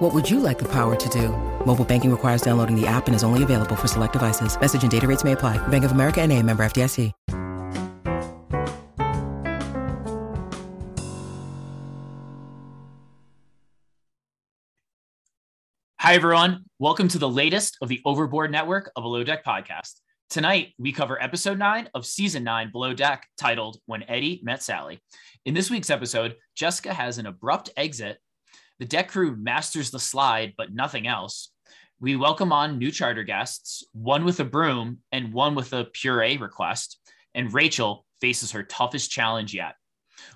What would you like the power to do? Mobile banking requires downloading the app and is only available for select devices. Message and data rates may apply. Bank of America and a member FDIC. Hi, everyone. Welcome to the latest of the Overboard Network of Below Deck podcast. Tonight, we cover episode nine of season nine Below Deck titled When Eddie Met Sally. In this week's episode, Jessica has an abrupt exit. The deck crew masters the slide, but nothing else. We welcome on new charter guests, one with a broom and one with a puree request. And Rachel faces her toughest challenge yet.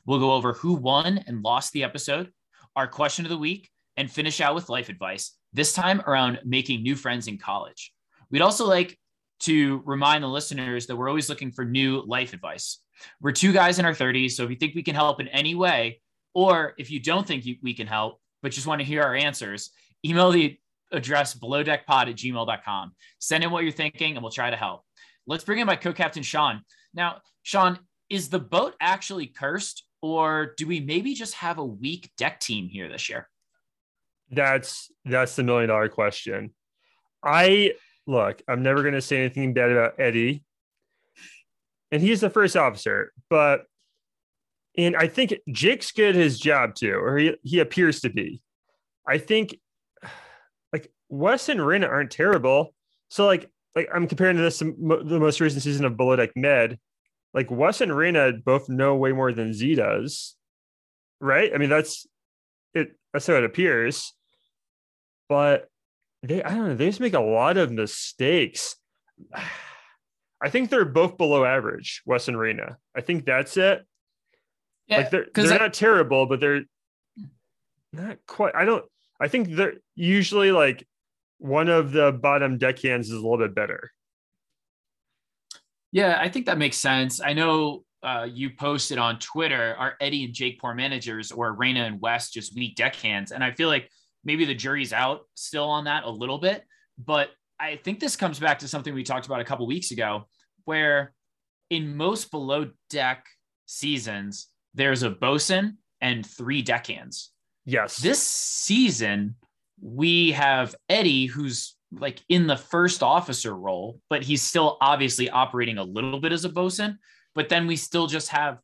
We'll go over who won and lost the episode, our question of the week, and finish out with life advice this time around making new friends in college. We'd also like to remind the listeners that we're always looking for new life advice. We're two guys in our 30s, so if you think we can help in any way, or if you don't think you, we can help, but just want to hear our answers, email the address belowdeckpod at gmail.com. Send in what you're thinking, and we'll try to help. Let's bring in my co-captain, Sean. Now, Sean, is the boat actually cursed, or do we maybe just have a weak deck team here this year? That's that's the million dollar question. I look, I'm never going to say anything bad about Eddie, and he's the first officer, but and I think Jake's good at his job too, or he, he appears to be. I think like Wes and Rayna aren't terrible. So like like I'm comparing to this the most recent season of Deck Med. Like Wes and Rayna both know way more than Z does, right? I mean that's it. That's how it appears. But they, I don't know, they just make a lot of mistakes. I think they're both below average, Wes and Rayna. I think that's it. Yeah, like they're they're I, not terrible, but they're not quite. I don't. I think they're usually like one of the bottom deckhands is a little bit better. Yeah, I think that makes sense. I know uh, you posted on Twitter are Eddie and Jake poor managers or Rayna and West just weak deckhands, and I feel like maybe the jury's out still on that a little bit. But I think this comes back to something we talked about a couple weeks ago, where in most below deck seasons, there's a bosun and three deckhands. Yes. This season, we have Eddie, who's like in the first officer role, but he's still obviously operating a little bit as a bosun. But then we still just have,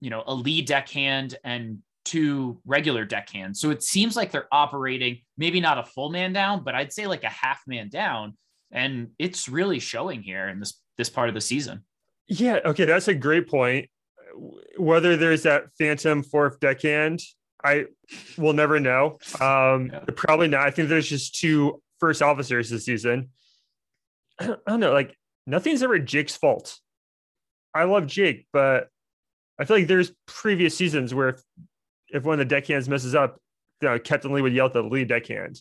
you know, a lead deckhand and two regular deckhands. So it seems like they're operating maybe not a full man down, but I'd say like a half man down. And it's really showing here in this this part of the season. Yeah. Okay. That's a great point. Whether there's that phantom fourth deckhand, I will never know. Um, yeah. Probably not. I think there's just two first officers this season. I don't, I don't know. Like nothing's ever Jake's fault. I love Jake, but I feel like there's previous seasons where if, if one of the deckhands messes up, you know, Captain Lee would yell at the lead deckhand.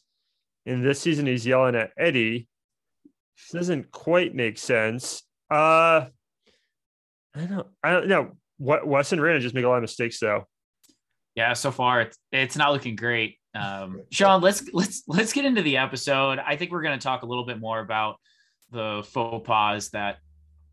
In this season, he's yelling at Eddie. This doesn't quite make sense. Uh, I don't, I don't know. What Wes and Rinna just make a lot of mistakes though. Yeah, so far it's it's not looking great. Um, Sean, let's let's let's get into the episode. I think we're going to talk a little bit more about the faux pas that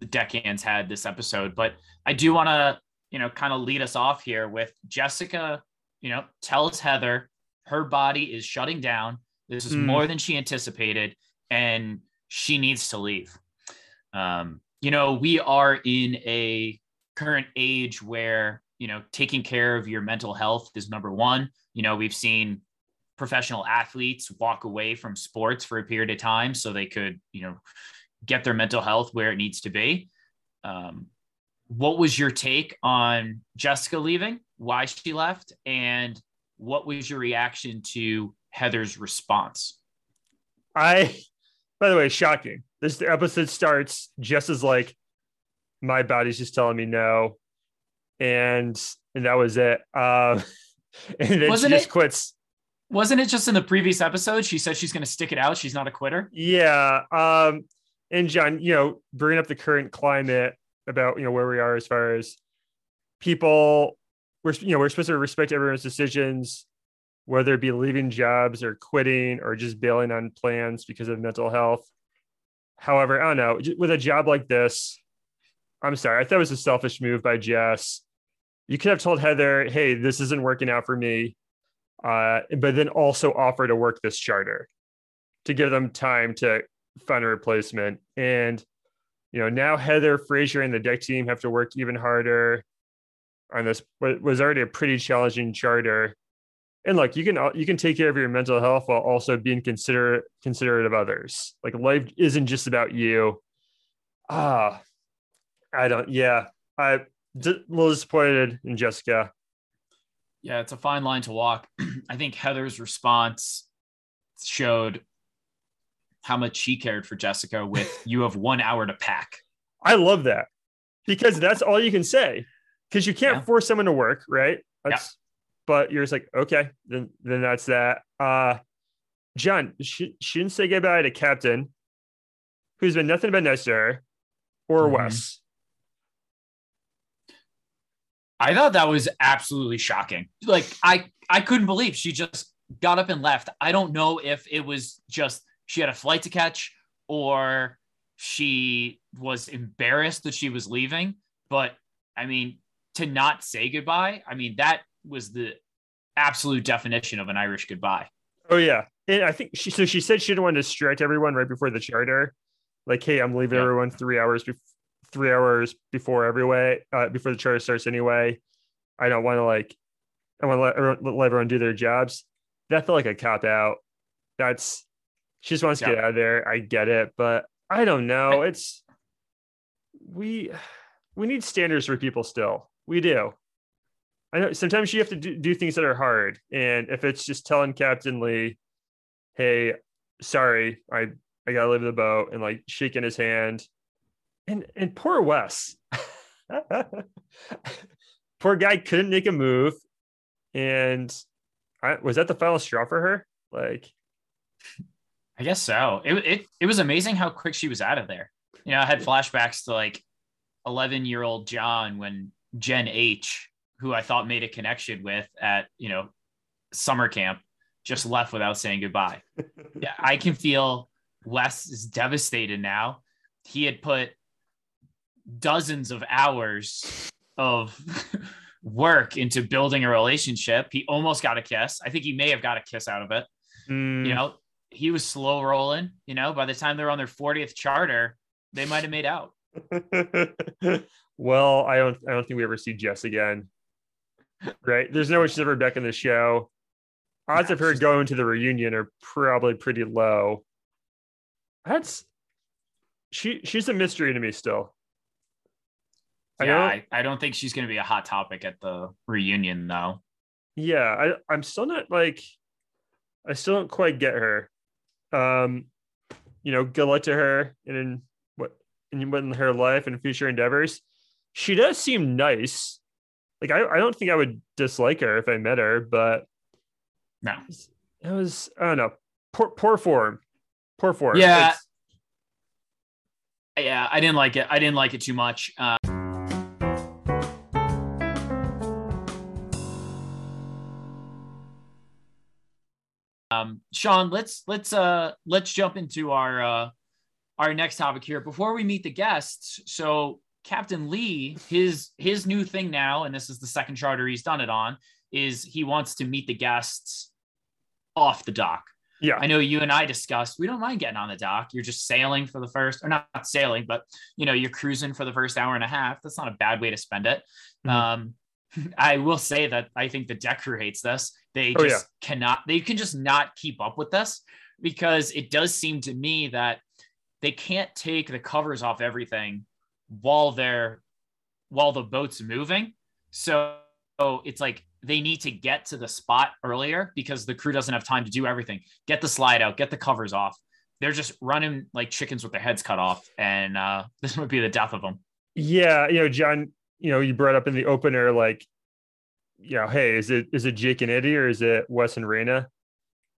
the deckhands had this episode, but I do want to you know kind of lead us off here with Jessica. You know, tells Heather her body is shutting down. This is mm. more than she anticipated, and she needs to leave. Um, you know, we are in a current age where you know taking care of your mental health is number one. You know we've seen professional athletes walk away from sports for a period of time so they could you know get their mental health where it needs to be. Um, what was your take on jessica leaving? Why she left? And what was your reaction to heather's response? I by the way shocking. This episode starts just as like my body's just telling me no and and that was it. Um, and then wasn't she just it, quits. Wasn't it just in the previous episode? She said she's going to stick it out. She's not a quitter. Yeah. Um, and John, you know, bringing up the current climate, about you know where we are as far as people. We're you know we're supposed to respect everyone's decisions, whether it be leaving jobs or quitting or just bailing on plans because of mental health. However, I don't know with a job like this. I'm sorry, I thought it was a selfish move by Jess. You could have told Heather, "Hey, this isn't working out for me," uh, but then also offer to work this charter to give them time to find a replacement. And you know, now Heather Fraser and the deck team have to work even harder on this. What was already a pretty challenging charter. And look, you can you can take care of your mental health while also being considerate considerate of others. Like life isn't just about you. Ah, I don't. Yeah, I a little disappointed in Jessica. Yeah, it's a fine line to walk. I think Heather's response showed how much she cared for Jessica with you have one hour to pack. I love that because that's all you can say because you can't yeah. force someone to work, right? That's, yeah. But you're just like, okay, then then that's that. Uh, John, she, she didn't say goodbye to Captain, who's been nothing but nice to her, or mm-hmm. Wes. I thought that was absolutely shocking. Like I I couldn't believe she just got up and left. I don't know if it was just she had a flight to catch or she was embarrassed that she was leaving. But I mean, to not say goodbye, I mean, that was the absolute definition of an Irish goodbye. Oh, yeah. And I think she, so she said she didn't want to distract everyone right before the charter. Like, hey, I'm leaving yeah. everyone three hours, three hours before every uh, before the charter starts anyway. I don't want to like, I want to let everyone, let everyone do their jobs. That felt like a cop out. That's she just wants to get out of there. I get it, but I don't know. It's we we need standards for people still. We do. I know sometimes you have to do, do things that are hard. And if it's just telling Captain Lee, hey, sorry, I I gotta leave the boat and like shaking his hand. And and poor Wes. poor guy couldn't make a move. And I, was that the final straw for her? Like I guess so. It, it it was amazing how quick she was out of there. You know, I had flashbacks to like 11 year old John when Jen H, who I thought made a connection with at, you know, summer camp, just left without saying goodbye. yeah, I can feel Wes is devastated now. He had put dozens of hours of work into building a relationship. He almost got a kiss. I think he may have got a kiss out of it. Mm. You know, he was slow rolling. You know, by the time they're on their 40th charter, they might have made out. well, I don't I don't think we ever see Jess again. Right? There's no way she's ever back in the show. Odds of her going to the reunion are probably pretty low. That's she she's a mystery to me still. I yeah, I, I don't think she's gonna be a hot topic at the reunion though. Yeah, I, I'm still not like I still don't quite get her um, you know, good luck to her and in what in her life and future endeavors. She does seem nice. Like I, I don't think I would dislike her if I met her, but no, it was I don't know poor poor form, poor form. Yeah, it's, yeah, I didn't like it. I didn't like it too much. Um, Sean, let's let's uh let's jump into our uh our next topic here before we meet the guests. So Captain Lee, his his new thing now, and this is the second charter he's done it on, is he wants to meet the guests off the dock. Yeah. I know you and I discussed we don't mind getting on the dock. You're just sailing for the first or not, not sailing, but you know, you're cruising for the first hour and a half. That's not a bad way to spend it. Mm-hmm. Um, I will say that I think the deck crew hates this. They oh, just yeah. cannot, they can just not keep up with this because it does seem to me that they can't take the covers off everything while they're, while the boat's moving. So, so it's like they need to get to the spot earlier because the crew doesn't have time to do everything. Get the slide out, get the covers off. They're just running like chickens with their heads cut off. And uh, this would be the death of them. Yeah. You know, John, you know, you brought up in the opener, like, you know, hey, is it is it Jake and Eddie or is it Wes and Rayna?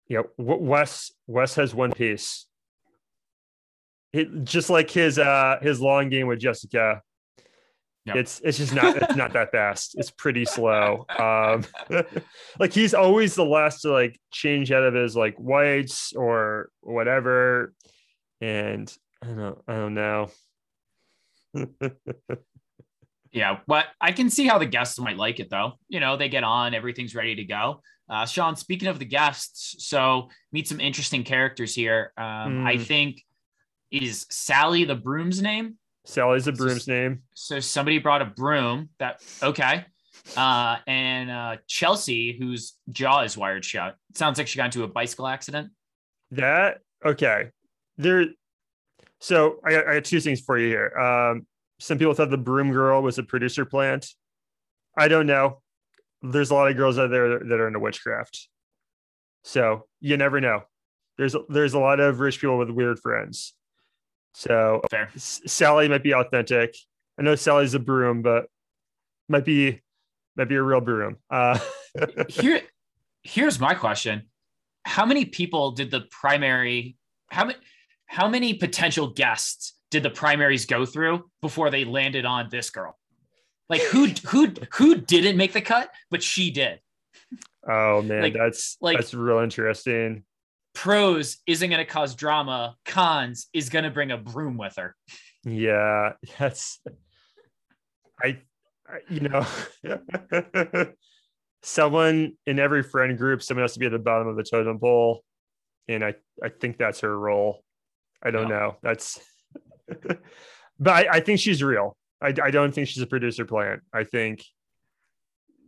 You know, Wes Wes has one piece. It, just like his uh his long game with Jessica. Yep. It's it's just not it's not that fast. It's pretty slow. Um, like he's always the last to like change out of his like whites or whatever, and I don't I don't know. yeah, but I can see how the guests might like it though. You know, they get on, everything's ready to go. Uh, Sean, speaking of the guests, so meet some interesting characters here. Um, mm. I think is Sally the broom's name. Sally's a broom's so, name. So somebody brought a broom that okay. Uh, and uh, Chelsea, whose jaw is wired shut. sounds like she got into a bicycle accident. That okay. There. So I, I got two things for you here. Um, some people thought the broom girl was a producer plant. I don't know. There's a lot of girls out there that are into witchcraft. So you never know. There's there's a lot of rich people with weird friends. So Fair. Sally might be authentic. I know Sally's a broom, but might be might be a real broom. Uh, Here, here's my question: How many people did the primary? How many? How many potential guests did the primaries go through before they landed on this girl? Like who who who didn't make the cut, but she did. Oh man, like, that's like that's real interesting. Pros isn't going to cause drama. Cons is going to bring a broom with her. Yeah that's i, I you know someone in every friend group someone has to be at the bottom of the totem pole and i i think that's her role. I don't oh. know. That's but I, I think she's real I, I don't think she's a producer plant i think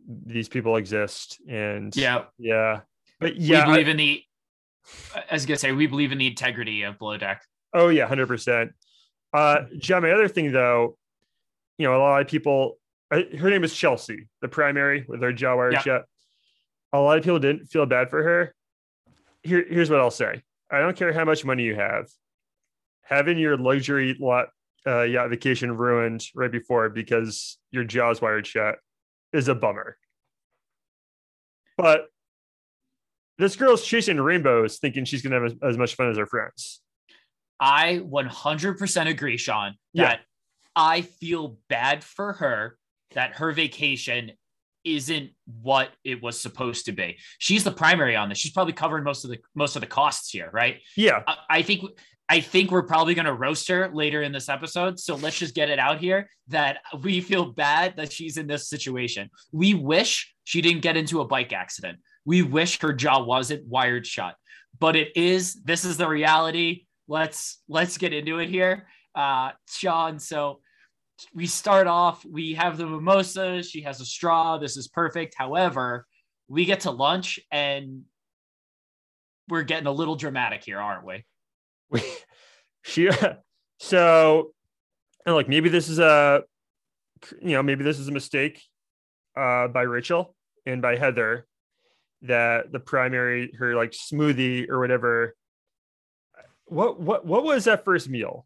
these people exist and yeah yeah but yeah we believe I, in the I was gonna say we believe in the integrity of Below Deck. Oh yeah, hundred percent. Uh, John, my other thing though, you know, a lot of people. Uh, her name is Chelsea, the primary with her jaw wire shut. A lot of people didn't feel bad for her. Here, here's what I'll say. I don't care how much money you have. Having your luxury lot uh, yacht vacation ruined right before because your jaw's wired shut is a bummer. But this girl's chasing rainbows, thinking she's gonna have as, as much fun as her friends. I 100% agree, Sean. That yeah. I feel bad for her that her vacation isn't what it was supposed to be. She's the primary on this. She's probably covering most of the most of the costs here, right? Yeah. I, I think I think we're probably going to roast her later in this episode. So let's just get it out here that we feel bad that she's in this situation. We wish she didn't get into a bike accident. We wish her jaw wasn't wired shut, but it is. This is the reality. Let's let's get into it here, uh, Sean. So we start off. We have the mimosa. She has a straw. This is perfect. However, we get to lunch and we're getting a little dramatic here, aren't we? We she so and like maybe this is a you know maybe this is a mistake uh by Rachel and by Heather that the primary her like smoothie or whatever what what what was that first meal?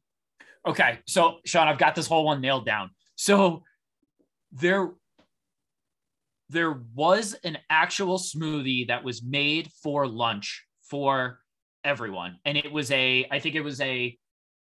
Okay so sean i've got this whole one nailed down. So there there was an actual smoothie that was made for lunch for everyone and it was a i think it was a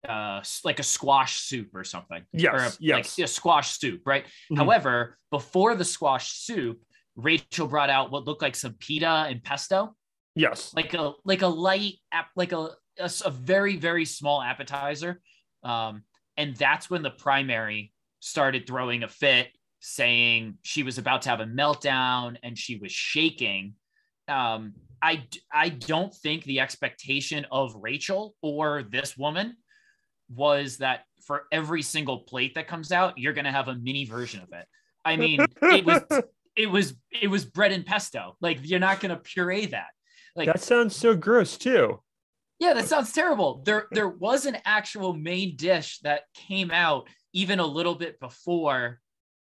uh like a squash soup or something yes or a, yes. like a squash soup right mm-hmm. however before the squash soup Rachel brought out what looked like some pita and pesto. Yes. Like a like a light like a a, a very very small appetizer. Um, and that's when the primary started throwing a fit, saying she was about to have a meltdown and she was shaking. Um, I I don't think the expectation of Rachel or this woman was that for every single plate that comes out, you're going to have a mini version of it. I mean, it was it was it was bread and pesto. Like you're not gonna puree that. Like that sounds so gross too. Yeah, that sounds terrible. There there was an actual main dish that came out even a little bit before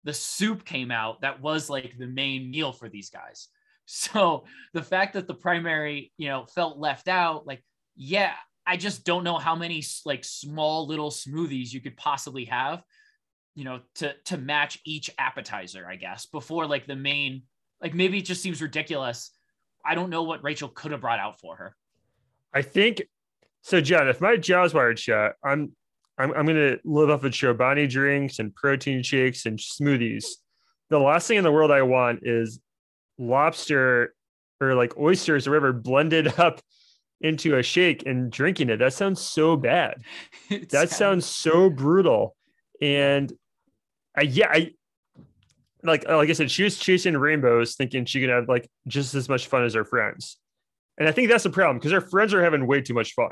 the soup came out that was like the main meal for these guys. So the fact that the primary, you know, felt left out, like, yeah, I just don't know how many like small little smoothies you could possibly have you know, to to match each appetizer, I guess, before like the main. Like maybe it just seems ridiculous. I don't know what Rachel could have brought out for her. I think so, John. If my jaw's wired shut, I'm I'm, I'm gonna live off of Chobani drinks and protein shakes and smoothies. The last thing in the world I want is lobster or like oysters or whatever blended up into a shake and drinking it. That sounds so bad. that sounds so brutal. And I yeah, I like like I said, she was chasing rainbows, thinking she could have like just as much fun as her friends. And I think that's the problem because her friends are having way too much fun.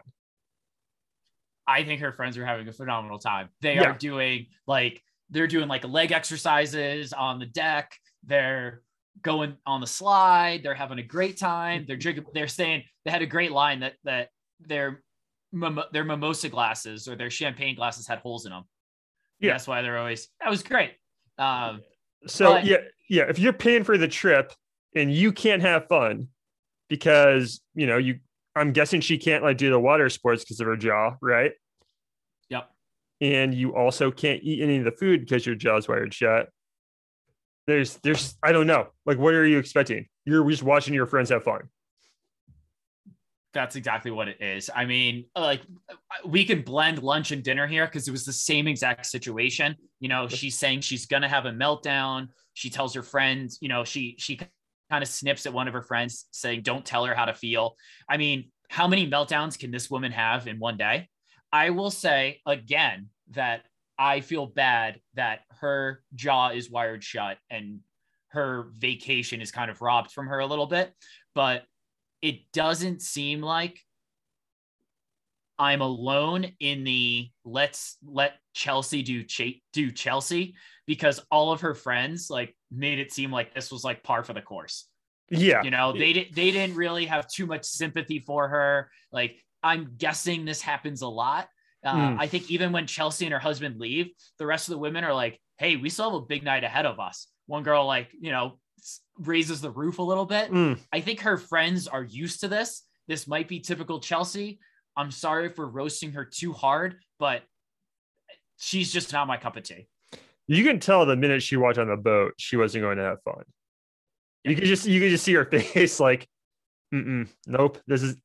I think her friends are having a phenomenal time. They yeah. are doing like they're doing like leg exercises on the deck. They're going on the slide. They're having a great time. They're drinking. They're saying they had a great line that that their their mimosa glasses or their champagne glasses had holes in them. Yeah, that's why they're always. That was great. Um, so but, yeah, yeah. If you're paying for the trip and you can't have fun because you know you, I'm guessing she can't like do the water sports because of her jaw, right? Yep. And you also can't eat any of the food because your jaw's wired shut. There's, there's, I don't know. Like, what are you expecting? You're just watching your friends have fun that's exactly what it is. I mean, like we can blend lunch and dinner here because it was the same exact situation. You know, she's saying she's gonna have a meltdown. She tells her friends, you know, she she kind of snips at one of her friends saying, "Don't tell her how to feel." I mean, how many meltdowns can this woman have in one day? I will say again that I feel bad that her jaw is wired shut and her vacation is kind of robbed from her a little bit, but it doesn't seem like I'm alone in the let's let Chelsea do ch- do Chelsea because all of her friends like made it seem like this was like par for the course. Yeah. You know, they didn't they didn't really have too much sympathy for her. Like I'm guessing this happens a lot. Uh, mm. I think even when Chelsea and her husband leave, the rest of the women are like, "Hey, we still have a big night ahead of us." One girl like, you know, raises the roof a little bit. Mm. I think her friends are used to this. This might be typical Chelsea. I'm sorry for roasting her too hard, but she's just not my cup of tea. You can tell the minute she walked on the boat, she wasn't going to have fun. You could just you could just see her face like, nope, this is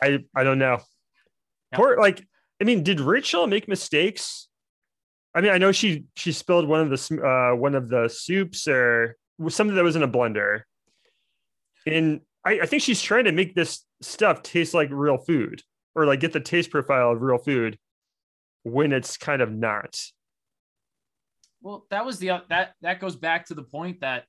I I don't know. Yep. Poor like I mean, did Rachel make mistakes? I mean, I know she she spilled one of the uh, one of the soups or something that was in a blender. And I, I think she's trying to make this stuff taste like real food or like get the taste profile of real food when it's kind of not. Well, that was the that that goes back to the point that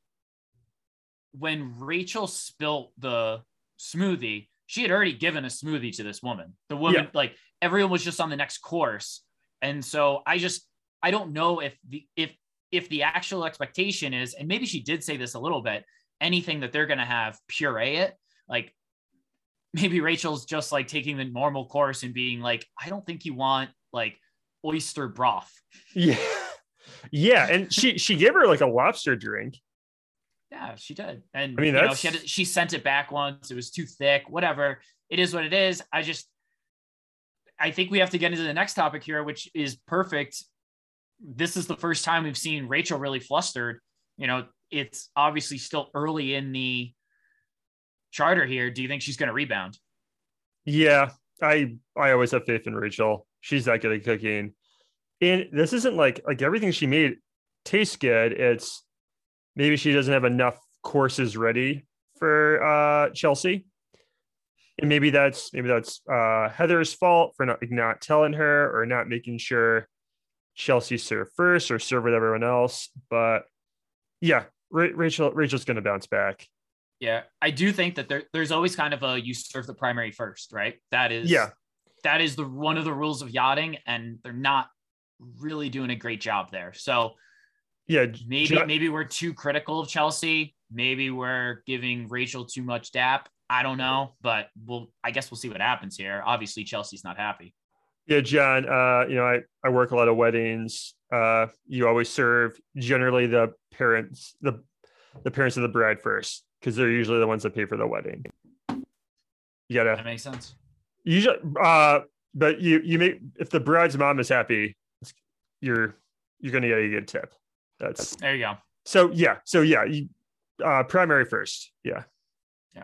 when Rachel spilt the smoothie, she had already given a smoothie to this woman. The woman, yeah. like everyone was just on the next course. And so I just I don't know if the if if the actual expectation is, and maybe she did say this a little bit, anything that they're going to have puree it, like maybe Rachel's just like taking the normal course and being like, I don't think you want like oyster broth. Yeah. Yeah. And she, she gave her like a lobster drink. Yeah, she did. And I mean, you know, she had, she sent it back once. It was too thick, whatever. It is what it is. I just, I think we have to get into the next topic here, which is perfect this is the first time we've seen Rachel really flustered. You know, it's obviously still early in the charter here. Do you think she's going to rebound? Yeah, I I always have faith in Rachel. She's that good at cooking. And this isn't like like everything she made tastes good. It's maybe she doesn't have enough courses ready for uh Chelsea. And maybe that's maybe that's uh Heather's fault for not not telling her or not making sure Chelsea serve first or serve with everyone else. But yeah, Rachel Rachel's going to bounce back. Yeah, I do think that there, there's always kind of a you serve the primary first, right? That is yeah, that is the one of the rules of yachting, and they're not really doing a great job there. So yeah, maybe maybe we're too critical of Chelsea. Maybe we're giving Rachel too much dap. I don't know, but we'll I guess we'll see what happens here. Obviously, Chelsea's not happy. Yeah, John. Uh, you know, I I work a lot of weddings. Uh, you always serve generally the parents the the parents of the bride first because they're usually the ones that pay for the wedding. You gotta. That makes sense. Usually, uh, but you you make if the bride's mom is happy, you're you're gonna get a good tip. That's there. You go. So yeah, so yeah, you, uh, primary first. Yeah. Yeah.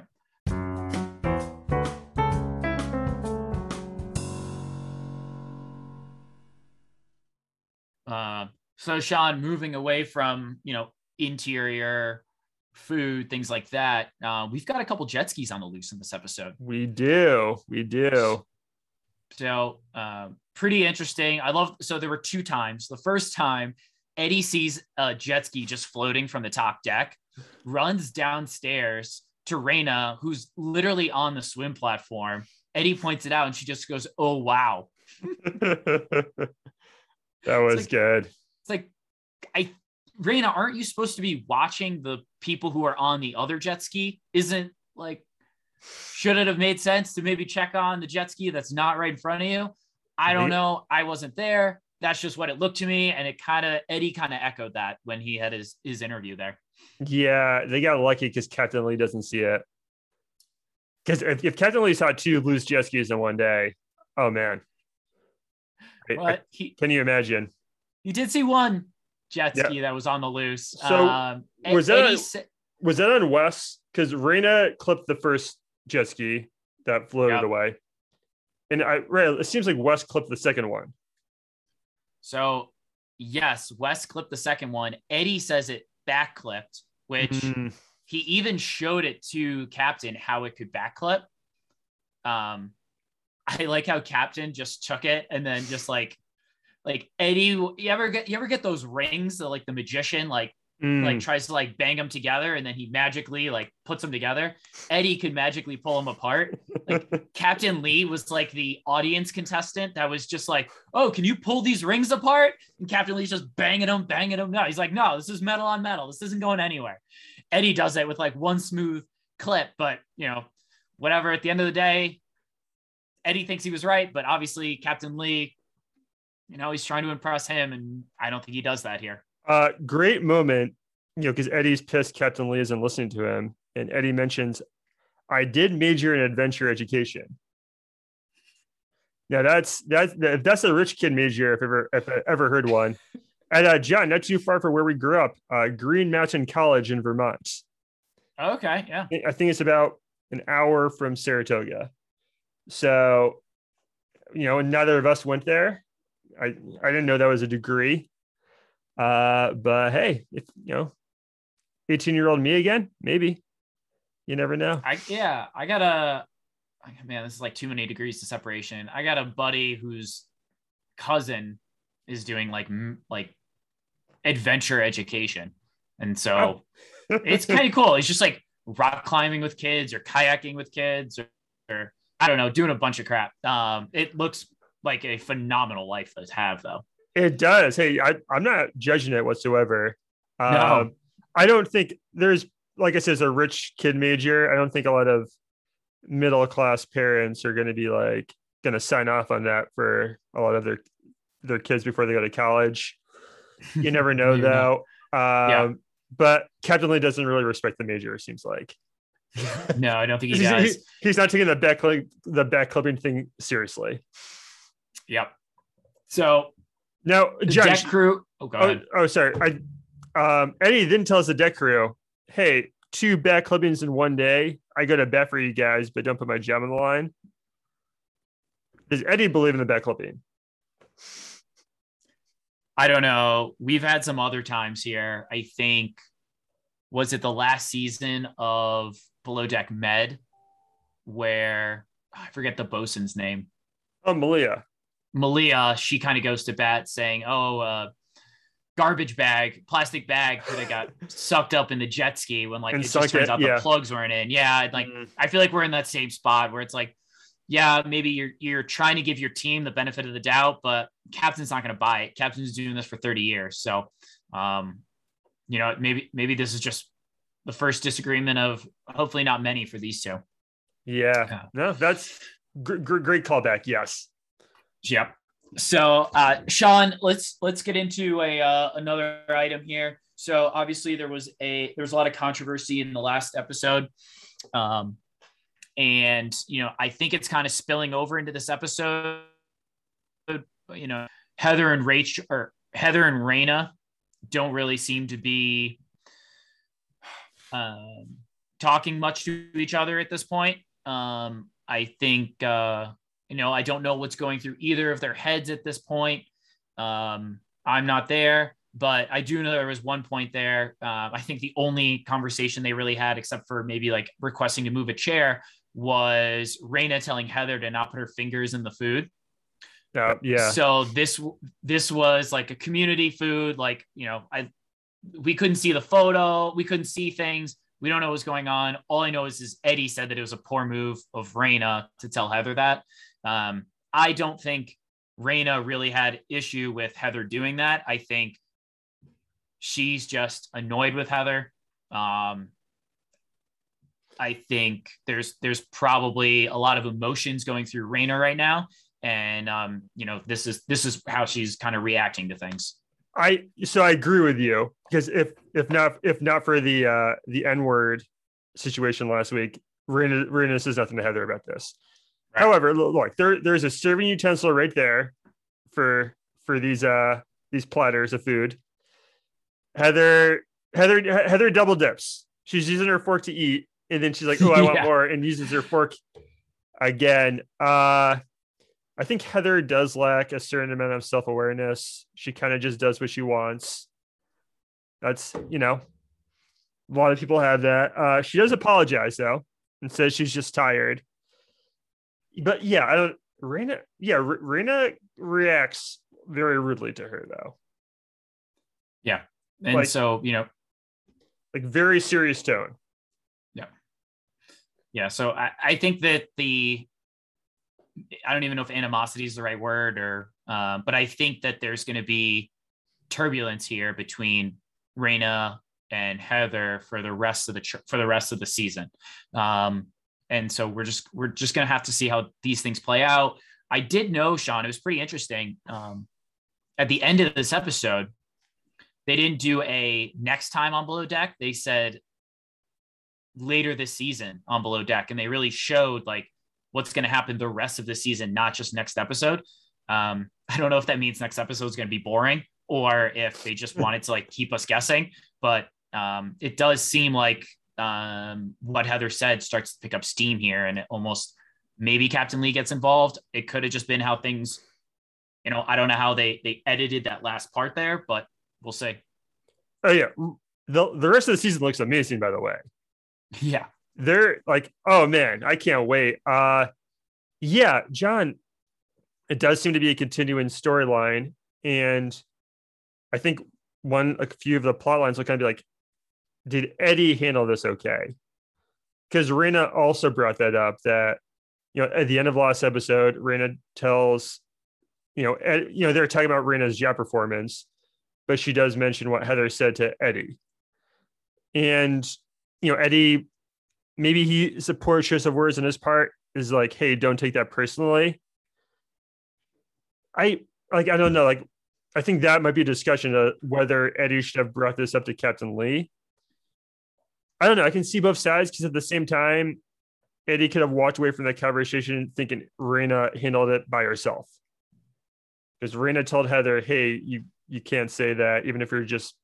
So Sean, moving away from you know interior food, things like that, uh, we've got a couple jet skis on the loose in this episode. We do, we do. So uh, pretty interesting. I love. So there were two times. The first time, Eddie sees a jet ski just floating from the top deck, runs downstairs to Rayna, who's literally on the swim platform. Eddie points it out, and she just goes, "Oh wow." that was like- good. It's like, I, Rayna, aren't you supposed to be watching the people who are on the other jet ski? Isn't like, should it have made sense to maybe check on the jet ski that's not right in front of you? I don't know. I wasn't there. That's just what it looked to me, and it kind of Eddie kind of echoed that when he had his his interview there. Yeah, they got lucky because Captain Lee doesn't see it. Because if, if Captain Lee saw two loose jet skis in one day, oh man. I- I- But he can you imagine? he did see one jet Yeah. ski that was on the loose. So, um, was that Eddie sa- Was that on Wes? Because Rayna clipped the first jet ski that floated Yep. away. And I right, it seems like Wes clipped the second one. So, yes, Wes clipped the second one. Eddie says it back clipped, which Mm, he even showed it to Captain how it could back clip. Um, I like how Captain just took it and then just like, like Eddie, you ever get you ever get those rings that like the magician like mm. like tries to like bang them together and then he magically like puts them together. Eddie could magically pull them apart. Like Captain Lee was like the audience contestant that was just like, "Oh, can you pull these rings apart?" And Captain Lee's just banging them, banging them. No, he's like, "No, this is metal on metal. This isn't going anywhere." Eddie does it with like one smooth clip, but you know, whatever. At the end of the day, Eddie thinks he was right, but obviously Captain Lee, you know, he's trying to impress him, and I don't think he does that here. Uh, great moment, you know, because Eddie's pissed Captain Lee isn't listening to him. And Eddie mentions, I did major in adventure education. Now that's that's if that's a rich kid major, if ever if I ever heard one. And uh, John, not too far from where we grew up, uh, Green Mountain College in Vermont. Okay, yeah. I think it's about an hour from Saratoga. So, you know, neither of us went there. I I didn't know that was a degree. Uh, but hey, if you know, 18 year old me again, maybe. You never know. I yeah, I got a man. This is like too many degrees to separation. I got a buddy whose cousin is doing like like adventure education, and so it's kind of cool. It's just like rock climbing with kids or kayaking with kids or, or I don't know, doing a bunch of crap. Um, it looks like a phenomenal life to have though. It does. Hey, I, I'm not judging it whatsoever. Um, No. I don't think there's, like I said, a rich kid major. I don't think a lot of middle class parents are going to be like going to sign off on that for a lot of their their kids before they go to college. You never know, You know. though. Um, But Captain Lee doesn't really respect the major. It seems like No, I don't think he he's, does. he- he's not taking the back the back clipping thing seriously. Yep. So Now, John, deck crew. Oh, go Oh, oh, sorry. I um Eddie didn't tell us the deck crew. Hey, two back clippings in one day. I go to bet for you guys, but don't put my gem on the line. Does Eddie believe in the back clipping? I don't know. We've had some other times here. I think was it the last season of Below Deck Med where I forget the bosun's name. Oh, Malia. Malia, she kind of goes to bat saying, "Oh, uh, garbage bag, plastic bag could have got sucked up in the jet ski when like And it just turns it, out yeah. the plugs weren't in." Yeah, like Mm. I feel like we're in that same spot where it's like, yeah, maybe you're you're trying to give your team the benefit of the doubt, but captain's not going to buy it. Captain's doing this for 30 years, so um, you know, maybe maybe this is just the first disagreement of hopefully not many for these two. Yeah. Yeah. No, that's gr- gr- great callback. Yes. Yep. So, uh, Sean, let's let's get into a uh, another item here. So, obviously, there was a there was a lot of controversy in the last episode, um, and you know, I think it's kind of spilling over into this episode. You know, Heather and Rach or Heather and Rayna don't really seem to be um, talking much to each other at this point. Um, I think uh, you know, I don't know what's going through either of their heads at this point. Um, I'm not there. but I do know there was one point there. Uh, I think the only conversation they really had, except for maybe like requesting to move a chair, was Rayna telling Heather to not put her fingers in the food. Uh, yeah. So this this was like a community food. Like you know, I we couldn't see the photo, we couldn't see things. We don't know what's going on. All I know is, is Eddie said that it was a poor move of Rayna to tell Heather that. Um, I don't think Rayna really had issue with Heather doing that. I think she's just annoyed with Heather. Um, I think there's there's probably a lot of emotions going through Rayna right now, and um, you know this is this is how she's kind of reacting to things. I so I agree with you because if if not if not for the uh the N word situation last week, Rayna Rayna says nothing to Heather about this. However, look there there's a serving utensil right there for for these uh these platters of food. Heather Heather Heather double dips. She's using her fork to eat, and then she's like, "Oh, I want more," and uses her fork again. Uh I think Heather does lack a certain amount of self awareness. She kind of just does what she wants. That's, you know, a lot of people have that. Uh, she does apologize though and says she's just tired. But yeah, I don't, Rayna, yeah, R- Rayna reacts very rudely to her though. Yeah. And like, so, you know, like very serious tone. Yeah. Yeah. So I, I think that the, I don't even know if animosity is the right word or, uh, but I think that there's going to be turbulence here between Rayna and Heather for the rest of the for the rest of the season. Um, and so we're just we're just going to have to see how these things play out. I did know Sean; it was pretty interesting. Um, at the end of this episode, they didn't do a next time on Below Deck. They said later this season on Below Deck, and they really showed like what's going to happen the rest of the season, not just next episode. Um, I don't know if that means next episode is going to be boring or if they just wanted to like keep us guessing, but um, it does seem like um, what Heather said starts to pick up steam here, and it almost maybe Captain Lee gets involved. It could have just been how things, you know, I don't know how they they edited that last part there, but we'll see. Oh yeah, the the rest of the season looks amazing. By the way, yeah, they're like, oh man, I can't wait. Uh yeah, John, it does seem to be a continuing storyline. And I think one a few of the plot lines will kind of be like, did Eddie handle this okay? Because Rayna also brought that up that you know at the end of last episode, Rayna tells you know Ed, you know they're talking about Rayna's job performance, but she does mention what Heather said to Eddie, and you know Eddie maybe he supports choice of words in his part is like, hey, don't take that personally. I like I don't know, like I think that might be a discussion of whether Eddie should have brought this up to Captain Lee. I don't know. I can see both sides because at the same time, Eddie could have walked away from that conversation thinking Rayna handled it by herself. Because Rayna told Heather, hey, you you can't say that, even if you're just,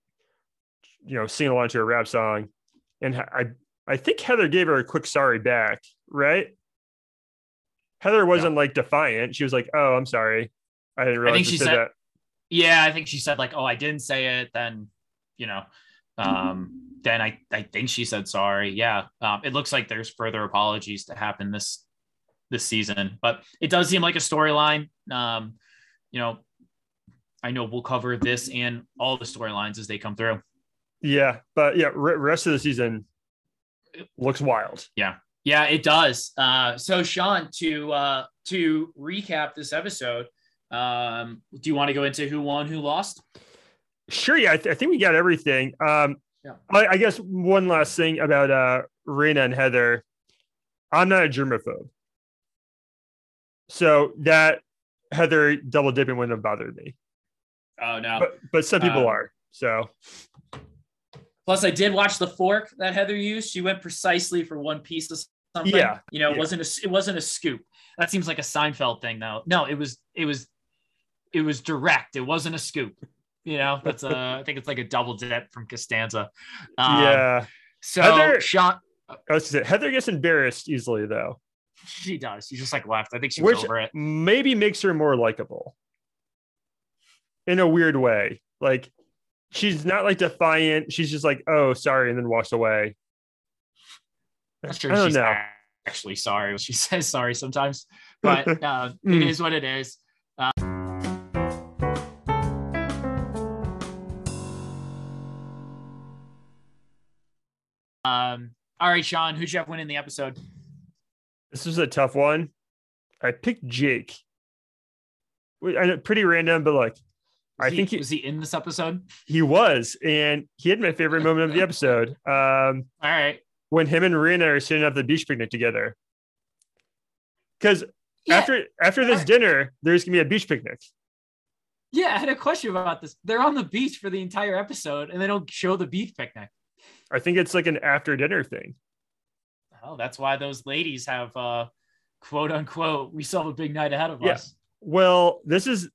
you know, singing along to a rap song. And I I think Heather gave her a quick sorry back, right? Heather wasn't yeah. like defiant. She was like, "Oh, I'm sorry. I didn't realize I think she said, that." Yeah, I think she said like, "Oh, I didn't say it." Then, you know, um, then I I think she said sorry. Yeah, um, it looks like there's further apologies to happen this this season, but it does seem like a storyline. Um, you know, I know we'll cover this and all the storylines as they come through. Yeah, but yeah, rest of the season looks wild. Yeah. Yeah, it does. Uh, so Sean, to uh, to recap this episode, um, do you want to go into who won, who lost? Sure. Yeah, I, th- I think we got everything. Um, yeah. I, I, guess one last thing about uh, Rayna and Heather. I'm not a germaphobe, so that Heather double dipping wouldn't have bothered me. Oh no, but, but some people um, are. So Plus, I did watch the fork that Heather used. She went precisely for one piece of something. Yeah, you know, it yeah. wasn't a it wasn't a scoop. That seems like a Seinfeld thing, though. No, it was it was it was direct. It wasn't a scoop. You know, that's a I think it's like a double dip from Costanza. Um, yeah. So Heather, Sean, I was say, Heather gets embarrassed easily, though. She does. She just like left. I think she Which over it. Maybe makes her more likable in a weird way. Like she's not like defiant. She's just like, oh, sorry, and then walks away. I'm not I don't she's know. actually sorry. She says sorry sometimes, but uh, it Mm. what it is. Uh, um, all right, Sean, who'd you have winning the episode? This was a tough one. I picked Jake. Wait, I know, pretty random, but like Was I he- think he, was he in this episode? he was, and he had my favorite moment of the episode. Um, All right. when him and Rayna are sitting at the beach picnic together. Because Yeah, after after this I- dinner, there's gonna be a beach picnic. yeah, I had a question about this. They're on the beach for the entire episode, and they don't show the beach picnic. I think it's like an after dinner thing. Oh, that's why those ladies have uh quote unquote, we still have a big night ahead of Yeah. us. Well, this is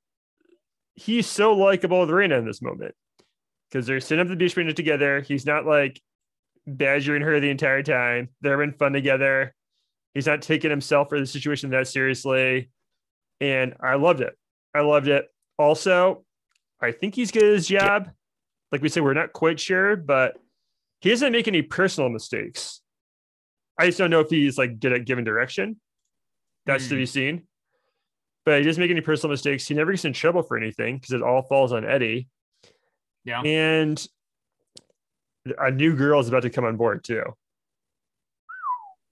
he's so likable with Rayna in this moment because they're sitting up the beach picnic together. He's not like badgering her the entire time. They're having fun together. He's not taking himself or the situation that seriously. And I loved it. I loved it. Also, I think he's good at his job. Like we said, we're not quite sure, but he doesn't make any personal mistakes. I just don't know if he's like good at giving direction. That's to Hmm. be seen. But he doesn't make any personal mistakes. He never gets in trouble for anything because it all falls on Eddie. Yeah. And a new girl is about to come on board too.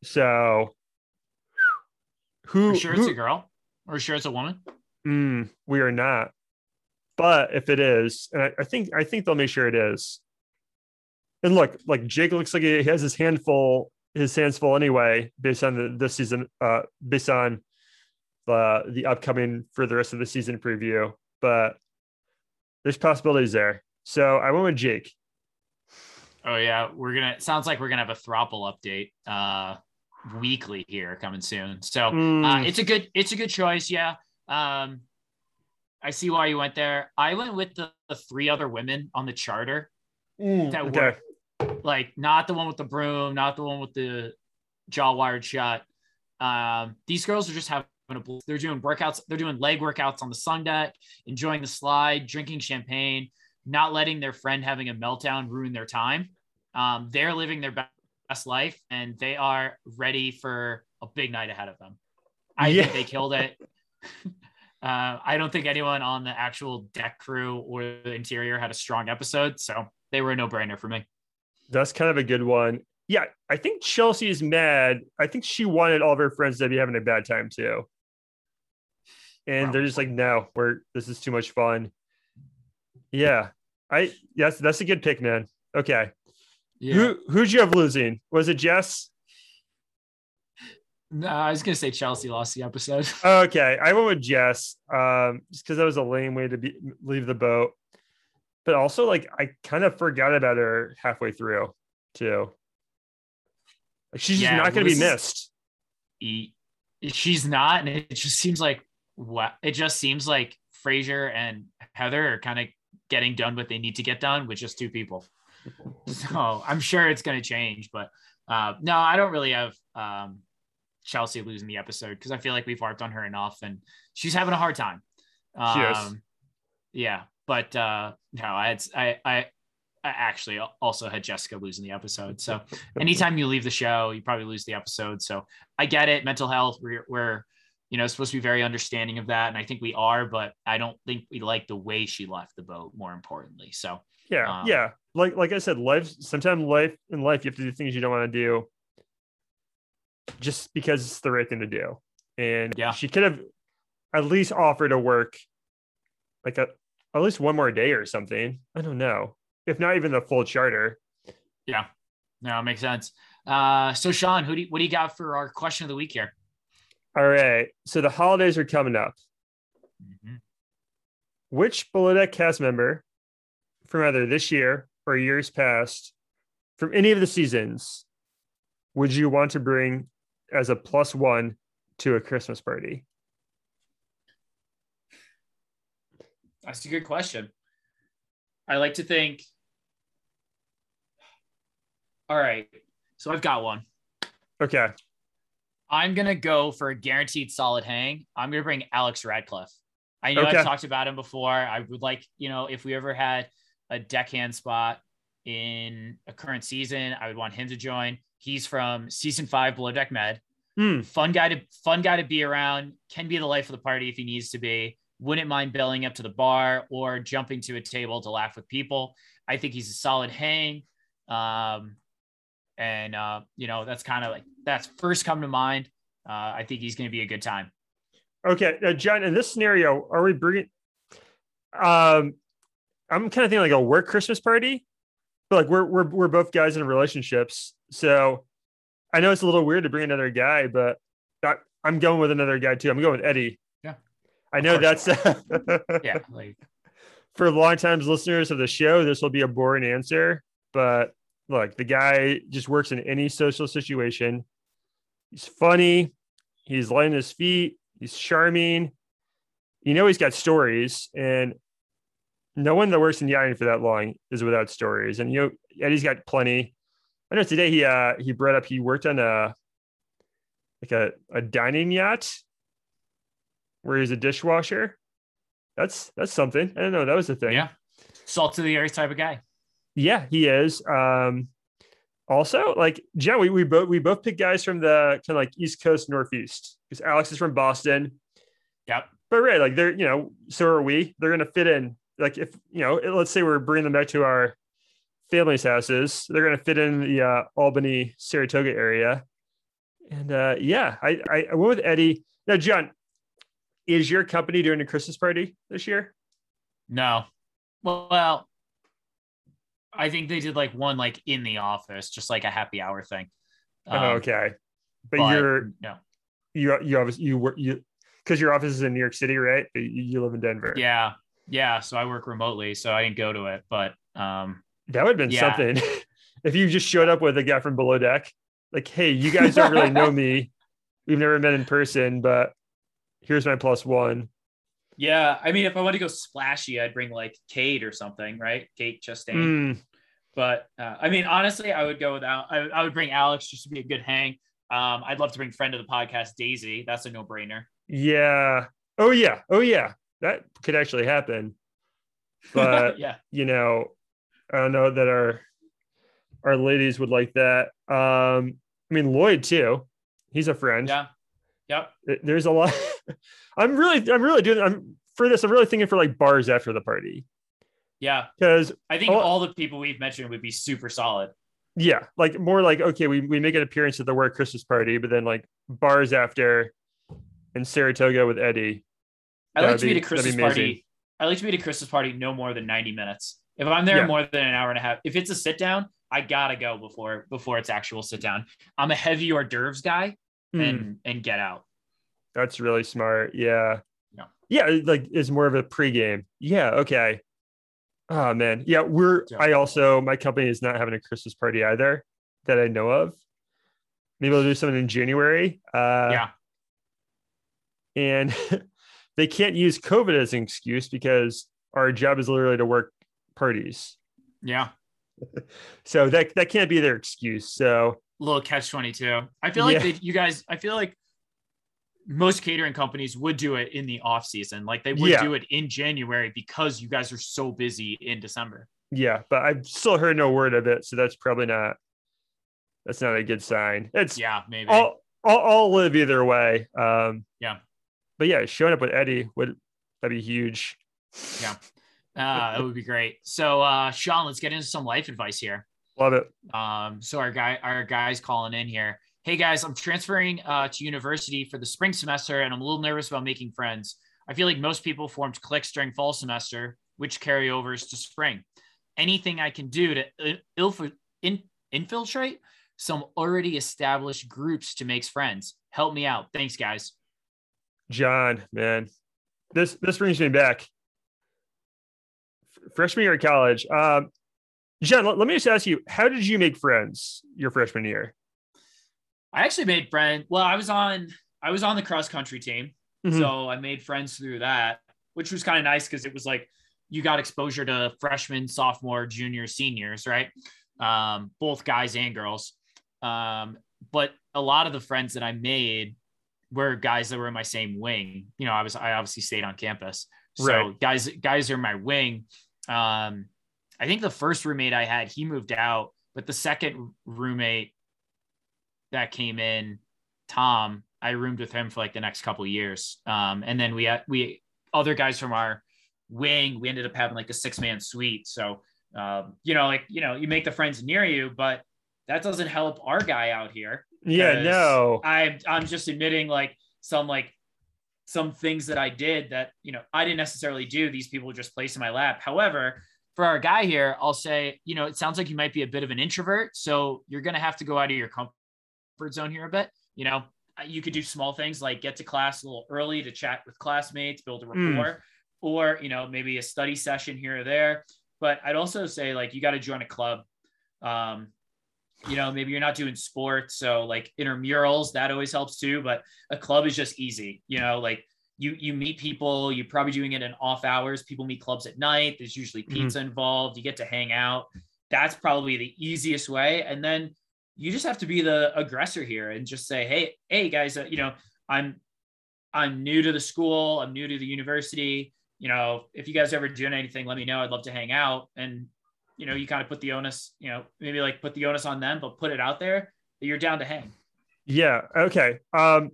So who, Are sure who- it's a girl? Or sure it's a woman? Mm, we are not. But if it is, and I, I think I think they'll make sure it is. And look, like Jake looks like he has his handful, his hands full anyway, based on the this season, uh, based on the the upcoming for the rest of the season preview. But there's possibilities there. So I went with Jake. Oh yeah, we're gonna. Sounds like we're gonna have a Throttle update uh weekly here coming soon. So uh, Mm, it's a good. It's a good choice. Yeah. Um, I see why you went there. I went with the, the three other women on the charter that okay. Like not the one with the broom, not the one with the jaw wired shut. Um, these girls are just having a bl- they're doing workouts, they're doing leg workouts on the sun deck, enjoying the slide, drinking champagne, not letting their friend having a meltdown ruin their time. Um, they're living their best life and they are ready for a big night ahead of them. I Yeah. think they killed it. Uh, I don't think anyone on the actual deck crew or the interior had a strong episode, so they were a no-brainer for me. That's kind of a good one. Yeah, I think Chelsea is mad. I think she wanted all of her friends to be having a bad time too. And they're just like, no, we're this is too much fun. Yeah. I yes, that's a good pick, man. Okay. Who who'd you have losing? Was it Jess? No, I was gonna say Chelsea lost the episode. Okay, I went with Jess. Um, just because that was a lame way to be leave the boat. But also, like, I kind of forgot about her halfway through too. Like, she's Yeah, just not going to be is- missed. He- she's not, and it just seems like what it just seems like Fraser and Heather are kind of getting done what they need to get done with just two people. So I'm sure it's gonna change, but uh, no, I don't really have um, Chelsea losing the episode because I feel like we've harped on her enough, and she's having a hard time. Um, yeah, but uh, no, I had I I. I actually also had Jessica losing the episode. So anytime you leave the show, you probably lose the episode. So I get it. Mental health, we're, we're, you know, supposed to be very understanding of that. And I think we are, but I don't think we like the way she left the boat more importantly. So Yeah, Um, yeah. Like like I said, life sometimes life in life you have to do things you don't want to do just because it's the right thing to do. And Yeah. she could have at least offered to work like a at least one more day or something. I don't know. If not even the full charter. yeah, no, it makes sense. Uh, so Sean, who do you, what do you got for our question of the week here? All right. So the holidays are coming up. Which below deck cast member from either this year or years past, from any of the seasons, would you want to bring as a plus one to a Christmas party? That's a good question. I like to think. All right, so I've got one. Okay. I'm gonna go for a guaranteed solid hang. I'm gonna bring Alex Radcliffe. I know Okay. I've talked about him before. I would like, you know, if we ever had a deckhand spot in a current season, I would want him to join. He's from season five below deck med. Hmm. Fun guy to fun guy to be around. Can be the life of the party if he needs to be. Wouldn't mind belling up to the bar or jumping to a table to laugh with people. I think he's a solid hang. Um, and uh, you know that's kind of like that's first come to mind. Uh, I think he's going to be a good time. Okay, now, John. In this scenario, are we bringing? Um, I'm kind of thinking like a work Christmas party, but like we're we're we're both guys in relationships, so I know it's a little weird to bring another guy, but I, I'm going with another guy too. I'm going with Eddie. I know that's Yeah, like for long times listeners of the show, this will be a boring answer, but look, the guy just works in any social situation. He's funny, he's light on his feet, he's charming. You know, he's got stories, and no one that works in yachting for that long is without stories. And you know, Eddie's got plenty. I know today he uh he brought up he worked on a like a, a dining yacht where he's a dishwasher. That's that's something. I don't know. That was a thing. yeah, salt to the earth type of guy. Yeah, he is. Um, also, like Jen, we, we both we both picked guys from the kind of like East Coast Northeast because Alex is from Boston. Yep. But right, like they're you know, so are we. They're gonna fit in. Like if you know, let's say we're bringing them back to our family's houses, they're gonna fit in the uh, Albany Saratoga area. And uh, yeah, I, I I went with Eddie. Now, John, is your company doing a Christmas party this year? No. Well, I think they did like one like in the office, just like a happy hour thing. Um, oh, okay, but, but you're no. you you obviously you work you because your office is in New York City, right? You, you live in Denver. Yeah, yeah. So I work remotely, so I didn't go to it, but um, that would have been Yeah. something if you just showed up with a guy from below deck. Like, hey, you guys don't really know me. We've never met in person, but here's my plus one. yeah. I mean, if I want to go splashy, I'd bring like Kate or something, right? Kate Chastain. Mm, But uh, I mean, honestly, I would go without. I, I would bring Alex just to be a good hang. Um, I'd love to bring friend of the podcast Daisy. That's a no brainer. yeah. Oh yeah. Oh yeah. That could actually happen. But yeah, you know, I don't know that our our ladies would like that. Um, I mean Lloyd too. He's a friend. yeah, yep. There's a lot i'm really i'm really doing i'm for this i'm really thinking for like bars after the party Yeah, because I think Oh. all the people we've mentioned would be super solid. yeah like more like okay we, we make an appearance at the work christmas party but then like bars after in saratoga with eddie I like to be be- at a Christmas party. I like to be at a Christmas party no more than 90 minutes. If I'm there Yeah. more than an hour and a half, if it's a sit down, I gotta go before before it's actual sit down. I'm a heavy hors d'oeuvres guy Hmm, and and get out. that's really smart yeah Yeah. yeah like it's more of a pregame yeah okay oh man yeah we're Yeah. i also my company is not having a christmas party either that i know of maybe i'll do something in january uh yeah. and they can't use COVID as an excuse because our job is literally to work parties. Yeah. So that that can't be their excuse. So Little catch 22. I feel like Yeah. they, you guys, I feel like most catering companies would do it in the off season. Like they would Yeah. do it in January because you guys are so busy in December. yeah, but I've still heard no word of it. So that's probably not that's not a good sign. It's Yeah, maybe. I'll, I'll I'll live either way. Um Yeah. But yeah, showing up with Eddie would that'd be huge. Yeah. Uh, that would be great. So, uh, Sean, let's get into some life advice here. Love it. Um, so our guy, our guys calling in here. Hey guys, I'm transferring uh, to university for the spring semester, and I'm a little nervous about making friends. I feel like most people formed cliques during fall semester, which carryovers to spring. Anything I can do to ilf- in, infiltrate some already established groups to make friends? Help me out. Thanks, guys. John, man. This this brings me back. Freshman year of college. Um John, let, let me just ask you, how did you make friends your freshman year? I actually made friends. Well, I was on I was on the cross country team. Mhm. So I made friends through that, which was kind of nice because it was like you got exposure to freshmen, sophomore, junior, seniors, right? Um, both guys and girls. Um, but a lot of the friends that I made were guys that were in my same wing. You know, I was I obviously stayed on campus. So Right. guys, guys are my wing. Um, I think the first roommate I had, he moved out, but the second roommate that came in, Tom, I roomed with him for like the next couple years. Um, and then we had we other guys from our wing, we ended up having like a six man suite. So um, you know, like you know, you make the friends near you, but that doesn't help our guy out here. Yeah, no. I I'm just admitting like some like some things that I did that you know I didn't necessarily do. These people just placed in my lap. However, for our guy here, I'll say, you know, it sounds like you might be a bit of an introvert, so you're gonna have to go out of your comfort zone here a bit. You know, you could do small things like get to class a little early to chat with classmates, build a hmm. rapport, mm. or you know maybe a study session here or there. But I'd also say like you got to join a club. Um, you know, maybe you're not doing sports, so like intramurals that always helps too. But a club is just easy. You know, like you you meet people. You're probably doing it in off hours. People meet clubs at night. There's usually hmm. pizza mm. involved. You get to hang out. That's probably the easiest way. And then you just have to be the aggressor here and just say, hey, hey guys, uh, you know, I'm I'm new to the school. I'm new to the university you know, if you guys ever doing anything, let me know. I'd love to hang out. And, you know, you kind of put the onus, you know, maybe like put the onus on them, but put it out there that you're down to hang. Yeah. Okay. Um,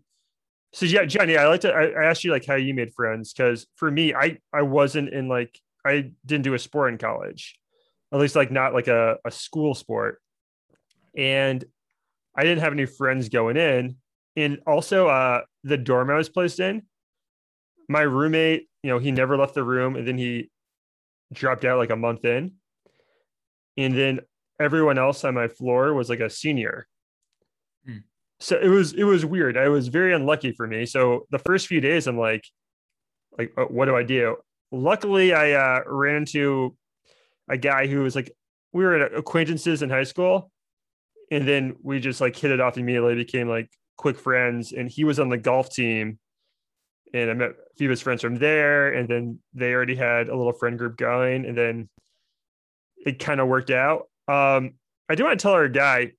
so yeah, Johnny, I like to, I, I asked you like how you made friends. Cause for me, I, I wasn't in like, I didn't do a sport in college, at least like not like a, a school sport. And I didn't have any friends going in. And also, uh, the dorm I was placed in, my roommate you know, he never left the room and then he dropped out like a month in. And then everyone else on my floor was like a senior. So it was it was weird. I was very unlucky for me. So the first few days I'm like like uh, what do I do? Luckily I uh, ran into a guy who was like we were acquaintances in high school and then we just like hit it off immediately became like quick friends and he was on the golf team and I met a few of his friends from there. And then they already had a little friend group going, and then it kind of worked out. Um, I do want to tell our guy,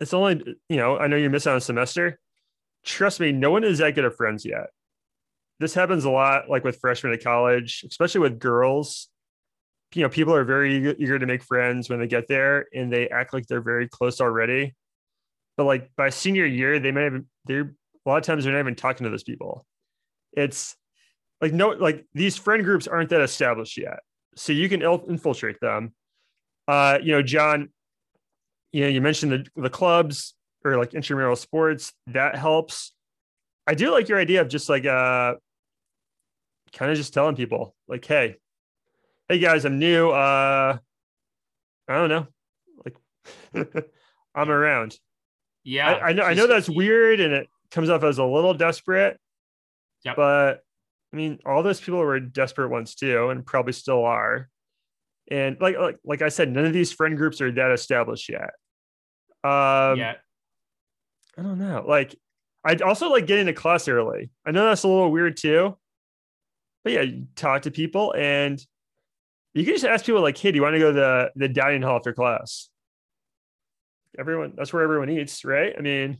it's only you know I know you miss out on a semester. Trust me, no one is that good of friends yet. This happens a lot, like with freshmen at college, especially with girls. You know, people are very eager to make friends when they get there, and they act like they're very close already. But like by senior year, they may have they're a lot of times they're not even talking to those people. It's like no, like these friend groups aren't that established yet, so you can infiltrate them. Uh, you know, John, you know, you mentioned the the clubs or like intramural sports that helps. I do like your idea of just like uh, kind of just telling people like, hey, hey guys, I'm new. Uh, I don't know, like I'm around. Yeah, I, I know. I know that's weird, and it comes off as a little desperate. Yep. But I mean, all those people were desperate ones too, and probably still are. And like like like I said, none of these friend groups are that established yet. Um, yeah. I don't know. Like, I'd also like getting to class early. I know that's a little weird too, but yeah, you talk to people and you can just ask people like, "Hey, do you want to go to the the dining hall after class?" Everyone, that's where everyone eats, right? I mean,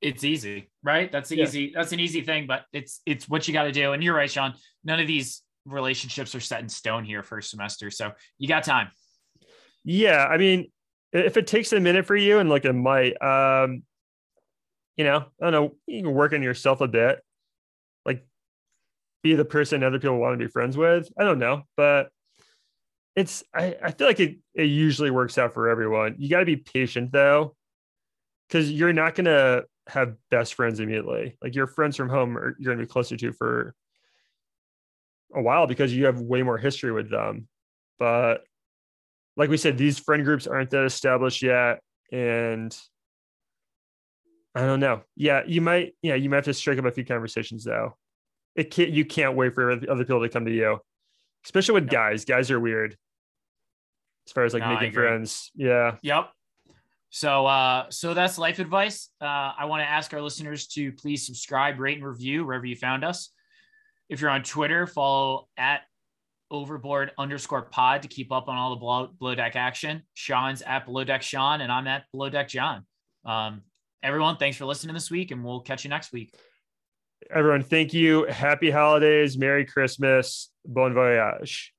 it's easy, right? That's yeah. easy. That's an easy thing, but it's it's what you got to do. And you're right, Sean. None of these relationships are set in stone here first semester, so you got time. Yeah, I mean, if it takes a minute for you and like it might, um, you know, I don't know, you can work on yourself a bit, like be the person other people want to be friends with. I don't know, but it's I, I feel like it it usually works out for everyone. You got to be patient though, because you're not gonna have best friends immediately. Like your friends from home are you're going to be closer to for a while because you have way more history with them. But like we said, these friend groups aren't that established yet. And I don't know. Yeah, you might, yeah, you might have to strike up a few conversations though. It can't, you can't wait for other people to come to you, especially with guys. Guys are weird as far as like no, making friends. Yeah. Yep. So, uh, so that's life advice. Uh, I want to ask our listeners to please subscribe, rate, and review wherever you found us. If you're on Twitter, follow at overboard underscore pod to keep up on all the below deck action. Sean's at below deck Sean, and I'm at below deck John. Um, everyone, thanks for listening this week, and we'll catch you next week. Everyone, thank you. Happy holidays. Merry Christmas. Bon voyage.